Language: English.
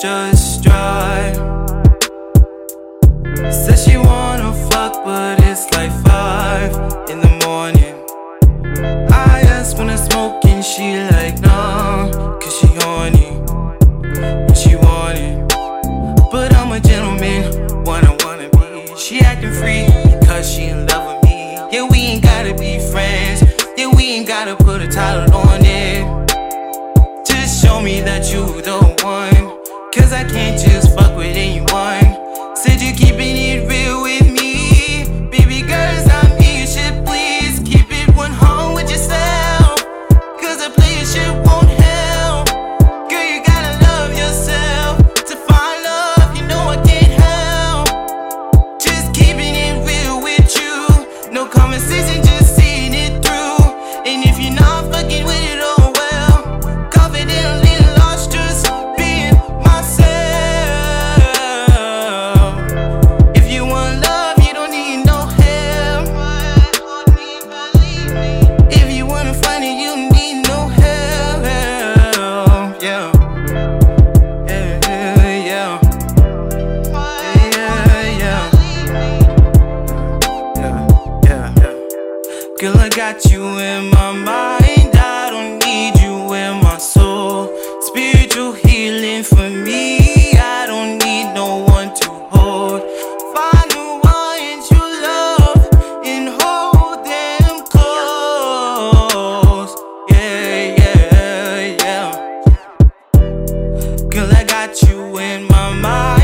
just drive. Says she wanna fuck, but it's like five in the morning. I ask when I smoke, and she like nah, cause she horny. And she want it, but I'm a gentleman, wanna wanna be. She acting free, cause she in love with me. Yeah, we ain't gotta be friends. Yeah, we ain't gotta put a title on it. I can't just fuck with anyone. Said you keeping it real with me. Baby girl, it's not me. You should please keep it one home with yourself. Cause a player shit won't help. Girl, you gotta love yourself. To find love, you know I can't help. Just keeping it real with you. No conversation, just seeing it through. And if you're not fucking with it, Girl, I got you in my mind. I don't need you in my soul. Spiritual healing for me. I don't need no one to hold. Find the ones you love and hold them close. Yeah, yeah, yeah. Girl, I got you in my mind.